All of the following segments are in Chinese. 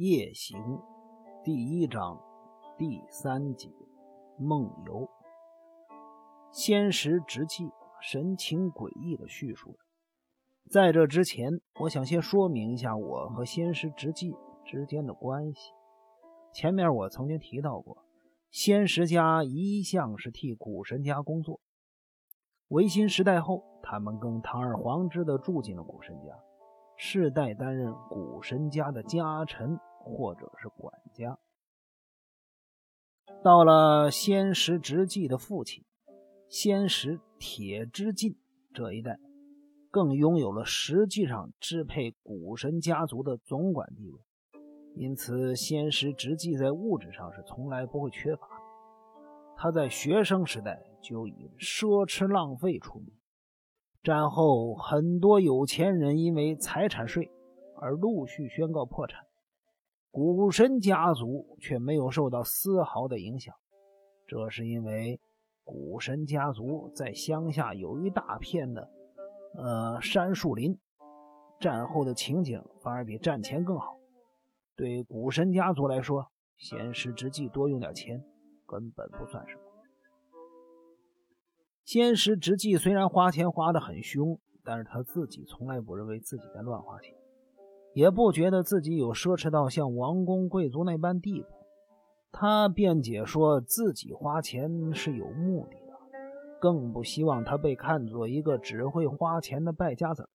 夜行第一章第三节梦游。仙石直记神情诡异的叙述着。在这之前，我想先说明一下我和仙石直记之间的关系。前面我曾经提到过，仙石家一向是替古神家工作。维新时代后，他们更堂而皇之的住进了古神家。世代担任古神家的家臣或者是管家。到了仙石直纪的父亲仙石铁之进这一代，更拥有了实际上支配古神家族的总管地位。因此，仙石直纪在物质上是从来不会缺乏的。他在学生时代就以奢侈浪费出名。战后，很多有钱人因为财产税而陆续宣告破产，古神家族却没有受到丝毫的影响。这是因为古神家族在乡下有一大片的呃山树林，战后的情景反而比战前更好。对古神家族来说，闲时之际多用点钱根本不算什么。仙石直纪虽然花钱花得很凶，但是他自己从来不认为自己在乱花钱，也不觉得自己有奢侈到像王公贵族那般地步。他辩解说自己花钱是有目的的，更不希望他被看作一个只会花钱的败家子。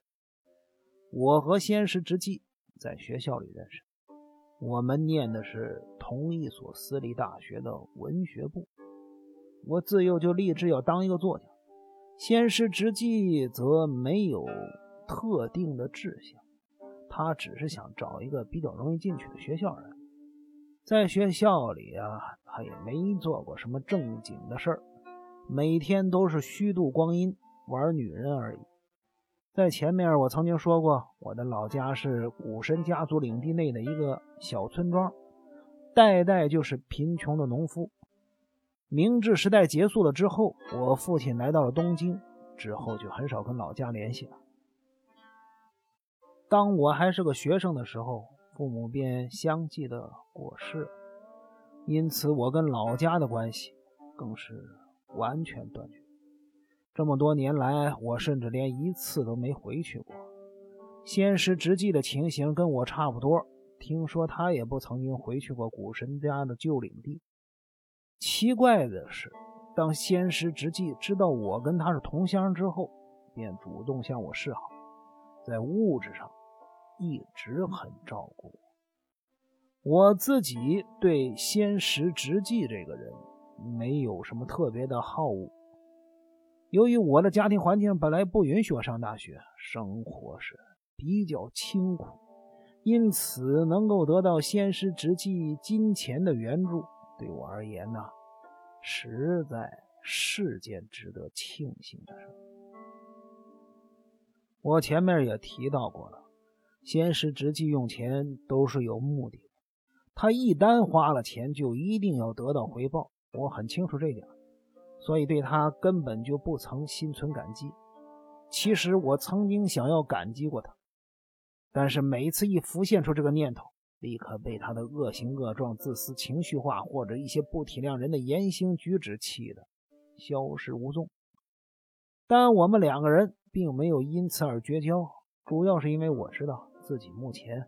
我和仙石直纪在学校里认识，我们念的是同一所私立大学的文学部。我自幼就立志要当一个作家，仙师直纪则没有特定的志向，他只是想找一个比较容易进去的学校而已。在学校里啊，他也没做过什么正经的事儿，每天都是虚度光阴，玩女人而已。在前面我曾经说过，我的老家是古神家族领地内的一个小村庄，代代就是贫穷的农夫。明治时代结束了之后，我父亲来到了东京，之后就很少跟老家联系了。当我还是个学生的时候，父母便相继的过世，因此我跟老家的关系更是完全断绝。这么多年来，我甚至连一次都没回去过。仙师直纪的情形跟我差不多，听说他也不曾经回去过古神家的旧领地。奇怪的是，当仙师直纪知道我跟他是同乡之后，便主动向我示好，在物质上一直很照顾我。我自己对仙师直纪这个人没有什么特别的好恶。由于我的家庭环境本来不允许我上大学，生活是比较清苦，因此能够得到仙师直纪金钱的援助。对我而言呢，实在是件值得庆幸的事。我前面也提到过了，仙师直纪用钱都是有目的的，他一旦花了钱，就一定要得到回报。我很清楚这点，所以对他根本就不曾心存感激。其实我曾经想要感激过他，但是每次一浮现出这个念头。立刻被他的恶行恶状、自私、情绪化，或者一些不体谅人的言行举止气得消失无踪。但我们两个人并没有因此而绝交，主要是因为我知道自己目前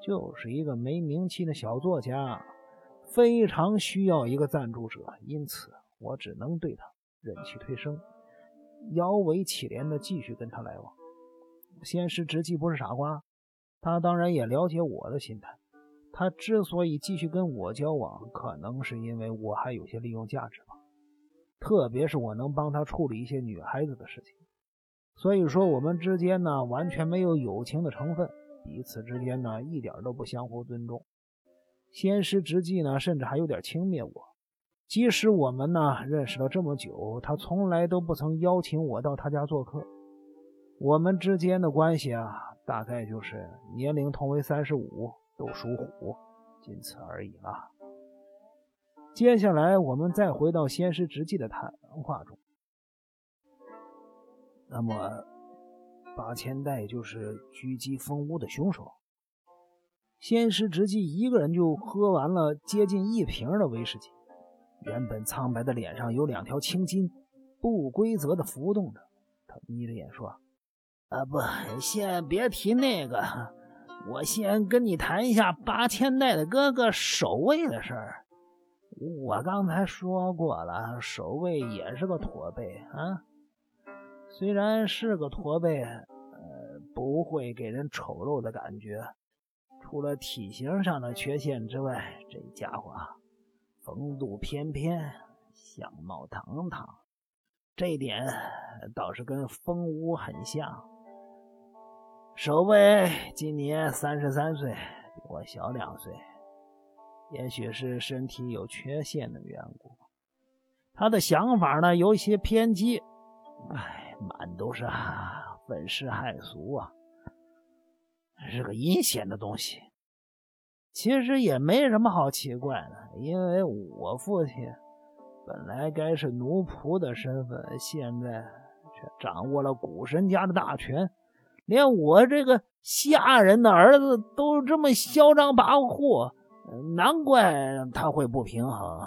就是一个没名气的小作家，非常需要一个赞助者，因此我只能对他忍气吞声，摇尾乞怜的继续跟他来往。先师直纪不是傻瓜，他当然也了解我的心态。他之所以继续跟我交往，可能是因为我还有些利用价值吧，特别是我能帮他处理一些女孩子的事情。所以说，我们之间呢完全没有友情的成分，彼此之间呢一点都不相互尊重。先师直纪呢，甚至还有点轻蔑我。即使我们呢认识了这么久，他从来都不曾邀请我到他家做客。我们之间的关系啊，大概就是年龄同为三十五。都属虎，仅此而已了。接下来，我们再回到仙师直纪的谈话中。那么，八千代就是狙击风屋的凶手。仙师直纪一个人就喝完了接近一瓶的威士忌，原本苍白的脸上有两条青筋，不规则的浮动着。他眯着眼说：“啊，不，先别提那个，我先跟你谈一下八千代的哥哥守卫的事儿。我刚才说过了，守卫也是个驼背啊，虽然是个驼背，呃，不会给人丑陋的感觉。”除了体型上的缺陷之外，这家伙风度翩翩，相貌堂堂，这一点倒是跟风屋很像。守卫今年三十三岁，比我小两岁，也许是身体有缺陷的缘故，他的想法呢有一些偏激，哎，满都是愤世骇俗啊。是个阴险的东西，其实也没什么好奇怪的，因为我父亲本来该是奴仆的身份，现在却掌握了古神家的大权，连我这个下人的儿子都这么嚣张跋扈，难怪他会不平衡。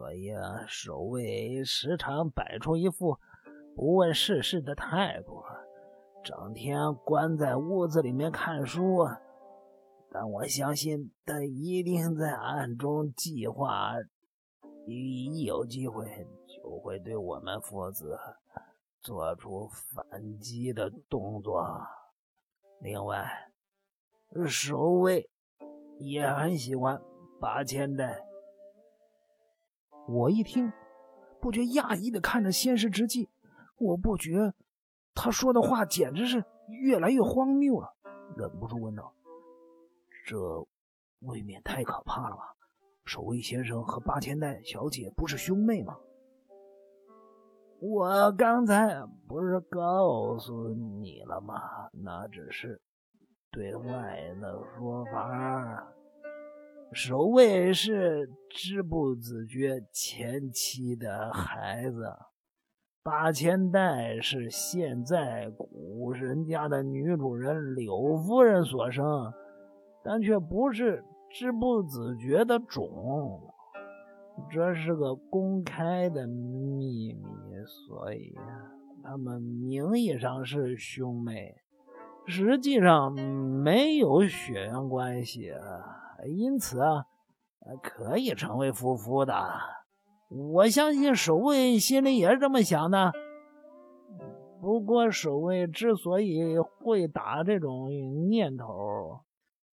所以啊，守卫时常摆出一副不问世事的态度。整天关在屋子里面看书，但我相信他一定在暗中计划，一有机会就会对我们父子做出反击的动作。另外，守卫也很喜欢八千代。我一听，不觉讶异的看着仙师之际，我不觉。他说的话简直是越来越荒谬了，忍不住问道：“这未免太可怕了吧？守卫先生和八千代小姐不是兄妹吗？”我刚才不是告诉你了吗？那只是对外的说法。守卫是织布子爵前妻的孩子。八千代是现在古人家的女主人柳夫人所生，但却不是织布子爵的种，这是个公开的秘密，所以他们名义上是兄妹，实际上没有血缘关系，因此啊，可以成为夫妇的。我相信守卫心里也是这么想的。不过，守卫之所以会打这种念头，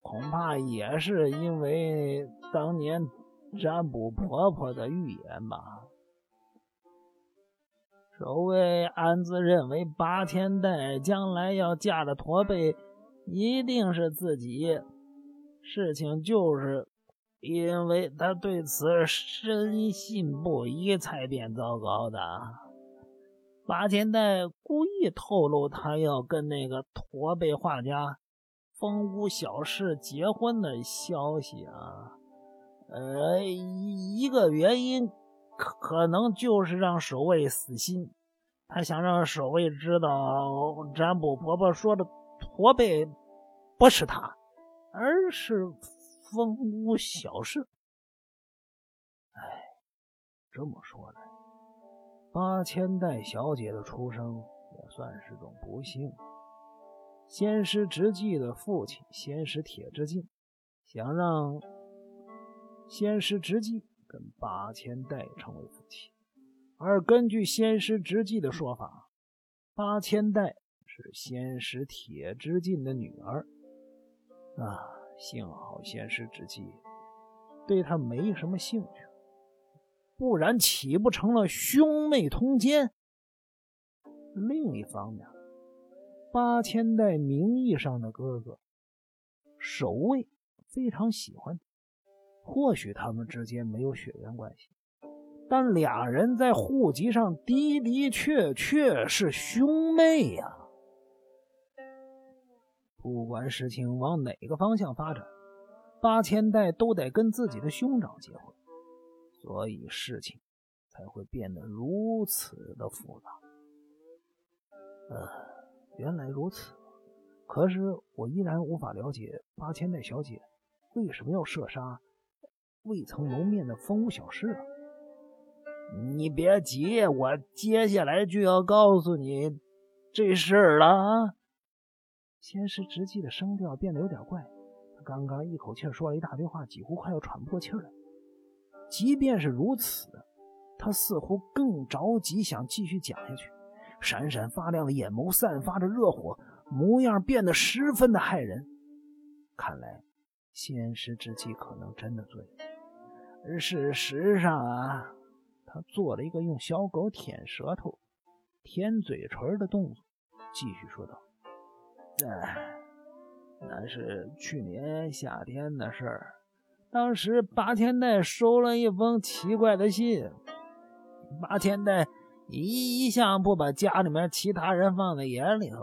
恐怕也是因为当年占卜婆婆的预言吧。守卫暗自认为八千代将来要嫁的驼背一定是自己，事情就是。因为他对此深信不疑，才变糟糕的。八千代故意透露他要跟那个驼背画家风屋小氏结婚的消息啊，呃，一个原因可能就是让守卫死心，他想让守卫知道占卜婆婆说的驼背不是他，而是。风屋小事，哎，这么说来，八千代小姐的出生也算是种不幸。仙师直纪的父亲仙师铁之进想让仙师直纪跟八千代成为夫妻，而根据仙师直纪的说法，八千代是仙师铁之进的女儿啊。幸好仙师之际对他没什么兴趣，不然岂不成了兄妹通奸？另一方面，八千代名义上的哥哥守卫非常喜欢，或许他们之间没有血缘关系，但俩人在户籍上的的确确是兄妹呀。不管事情往哪个方向发展，八千代都得跟自己的兄长结婚，所以事情才会变得如此的复杂。呃，原来如此，可是我依然无法了解八千代小姐为什么要射杀未曾谋面的风屋小事啊！你别急，我接下来就要告诉你这事儿了啊！仙师直击的声调变得有点怪，他刚刚一口气说了一大堆话，几乎快要喘不过气来。即便是如此，他似乎更着急想继续讲下去。闪闪发亮的眼眸散发着热火，模样变得十分的骇人。看来仙师之气可能真的醉了。而事实上啊，他做了一个用小狗舔舌头、舔嘴唇的动作，继续说道：“哎，那是去年夏天的事儿。当时八千代收了一封奇怪的信，八千代。”一一向不把家里面其他人放在眼里头，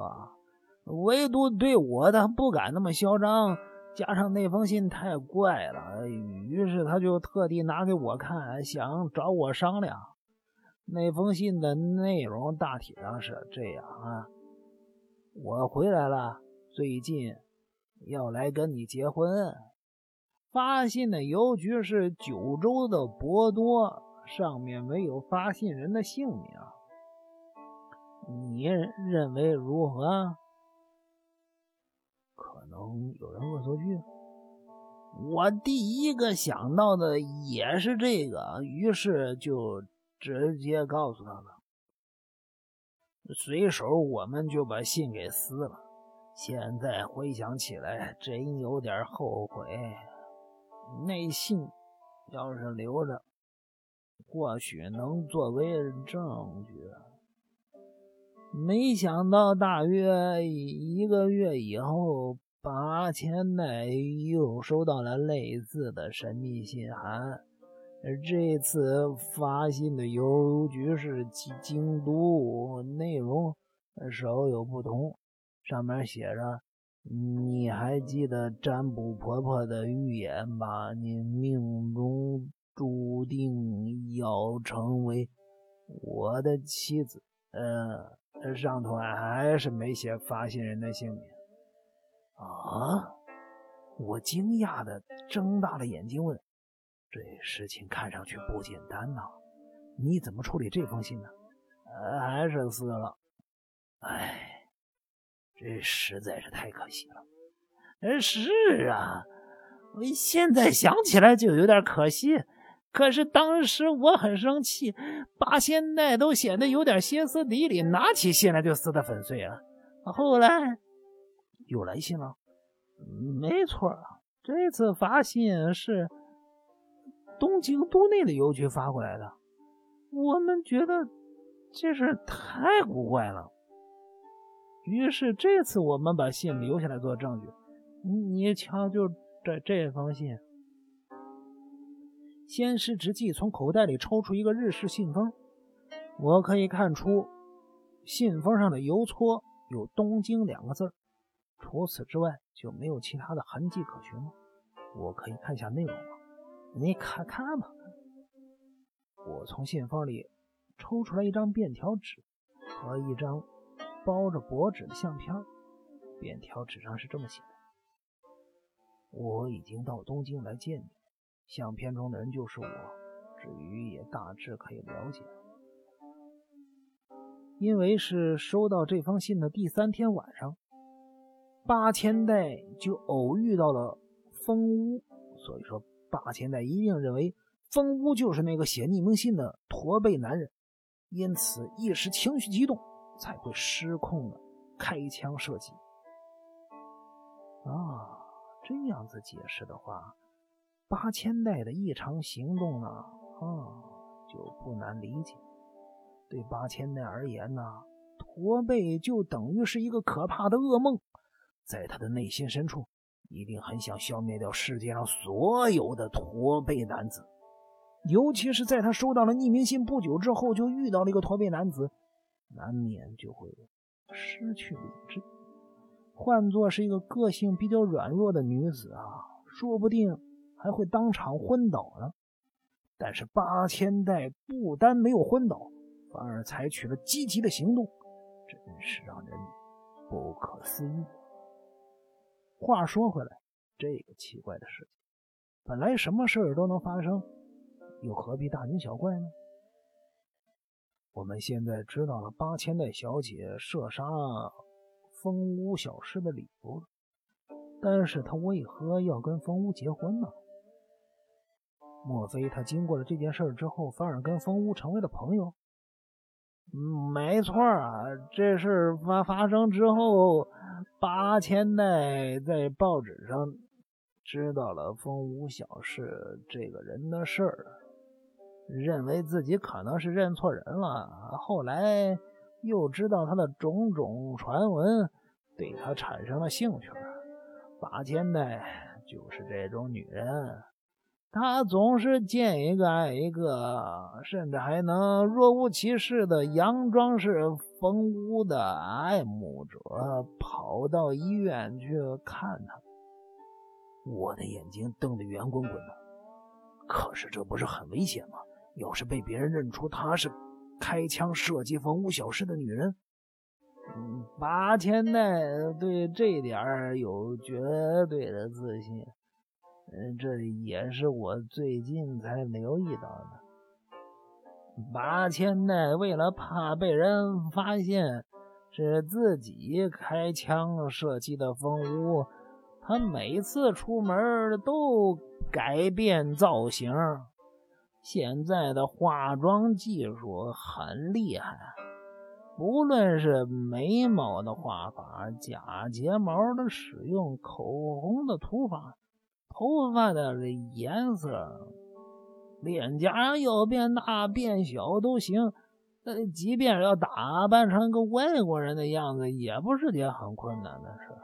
唯独对我他不敢那么嚣张。加上那封信太怪了，于是他就特地拿给我看，想找我商量。那封信的内容大体上是这样啊：我回来了，最近要来跟你结婚。发信的邮局是九州的博多。上面没有发信人的姓名，你认为如何？可能有人恶作剧。我第一个想到的也是这个，于是就直接告诉他了。随手我们就把信给撕了。现在回想起来，真有点后悔。那信要是留着。或许能作为证据。没想到，大约一个月以后，八千代又收到了类似的神秘信函。而这次发信的邮局是京都，内容稍有不同。上面写着：“你还记得占卜婆婆的预言吧？你命中……”注定要成为我的妻子。呃，上头还是没写发信人的姓名。啊！我惊讶的睁大了眼睛问：“这事情看上去不简单呐，你怎么处理这封信呢？”呃，还是撕了。哎，这实在是太可惜了。呃，是啊，我现在想起来就有点可惜。可是当时我很生气，八仙代都显得有点歇斯底里，拿起信来就撕得粉碎了。后来又来信了，没错，这次发信是东京都内的邮局发过来的。我们觉得这事太古怪了，于是这次我们把信留下来做证据。你你瞧，就这这封信。仙师直纪从口袋里抽出一个日式信封，我可以看出信封上的邮戳有“东京”两个字除此之外就没有其他的痕迹可循了。我可以看一下内容吗？你看看吧。我从信封里抽出来一张便条纸和一张包着薄纸的相片。便条纸上是这么写的：“我已经到东京来见你。”相片中的人就是我，至于也大致可以了解。因为是收到这封信的第三天晚上，八千代就偶遇到了风屋，所以说八千代一定认为风屋就是那个写匿名信的驼背男人，因此一时情绪激动才会失控的开枪射击。啊，这样子解释的话。八千代的异常行动呢，啊，就不难理解。对八千代而言呢，驼背就等于是一个可怕的噩梦，在他的内心深处，一定很想消灭掉世界上所有的驼背男子。尤其是在他收到了匿名信不久之后，就遇到了一个驼背男子，难免就会失去理智。换做是一个个性比较软弱的女子啊，说不定。还会当场昏倒呢，但是八千代不单没有昏倒，反而采取了积极的行动，真是让人不可思议。话说回来，这个奇怪的事情，本来什么事儿都能发生，又何必大惊小怪呢？我们现在知道了八千代小姐射杀风屋小师的理由了，但是她为何要跟风屋结婚呢？莫非她经过了这件事之后，反而跟风屋成为了朋友？嗯，没错啊，这事发发生之后，八千代在报纸上知道了风无小事这个人的事儿。认为自己可能是认错人了，后来又知道他的种种传闻，对他产生了兴趣。八千代就是这种女人，他总是见一个爱一个，甚至还能若无其事的佯装是冯屋的爱慕者，跑到医院去看他。我的眼睛瞪得圆滚滚的。可是这不是很危险吗？要是被别人认出她是开枪射击房屋小事的女人，嗯，八千代对这点儿有绝对的自信。这也是我最近才留意到的。八千代为了怕被人发现是自己开枪射击的风屋，他每次出门都改变造型。现在的化妆技术很厉害，不论是眉毛的画法、假睫毛的使用、口红的涂法、头发的颜色，脸颊要变大变小都行。呃，即便要打扮成个外国人的样子，也不是件很困难的事。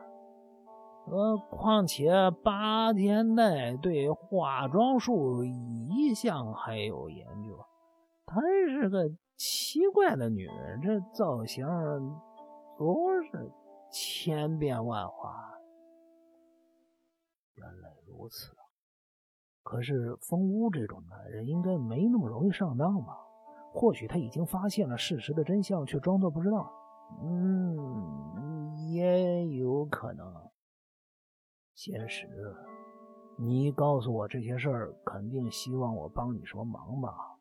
呃，况且八千代对化妆术一向还有研究，她是个奇怪的女人，这造型总是千变万化。原来如此，可是风屋这种男人应该没那么容易上当吧？或许他已经发现了事实的真相，却装作不知道。嗯，也有可能。仙石，你告诉我这些事儿，肯定希望我帮你什么忙吧？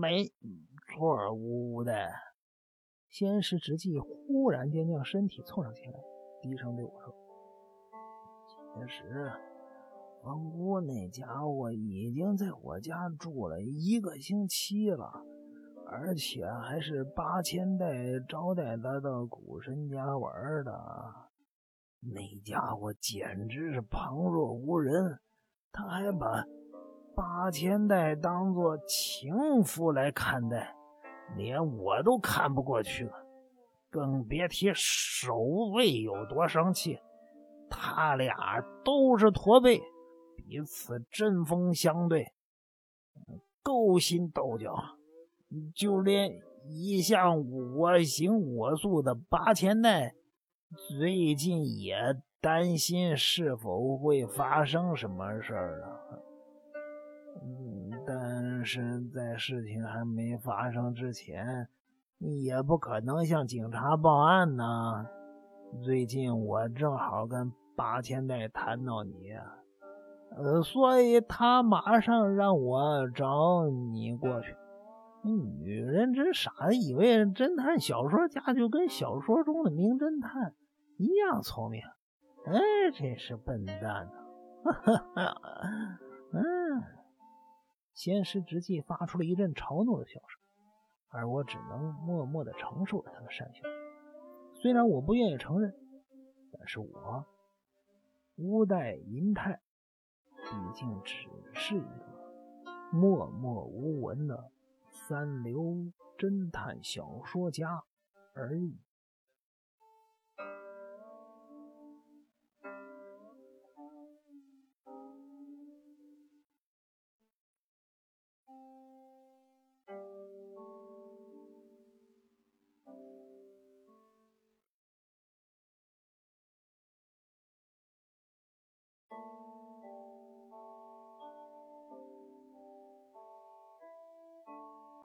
没错，呜呜的。仙石直纪忽然间将身体凑上前来，低声对我说：“其实，王姑那家伙已经在我家住了一个星期了，而且还是八千代招待他到古神家玩的。”那家伙简直是旁若无人，他还把八千代当做情妇来看待，连我都看不过去了，更别提守卫有多生气。他俩都是驼背，彼此针锋相对，勾心斗角，就连一向我行我素的八千代。最近也担心是否会发生什么事儿啊？但是在事情还没发生之前，也不可能向警察报案呢。最近我正好跟八千代谈到你，呃，所以他马上让我找你过去。女人真傻，以为侦探小说家就跟小说中的名侦探。一样聪明，哎，真是笨蛋呢！哈哈，嗯，仙师直纪发出了一阵嘲弄的笑声，而我只能默默的承受着他的讪笑。虽然我不愿意承认，但是我乌代银泰毕竟只是一个默默无闻的三流侦探小说家而已。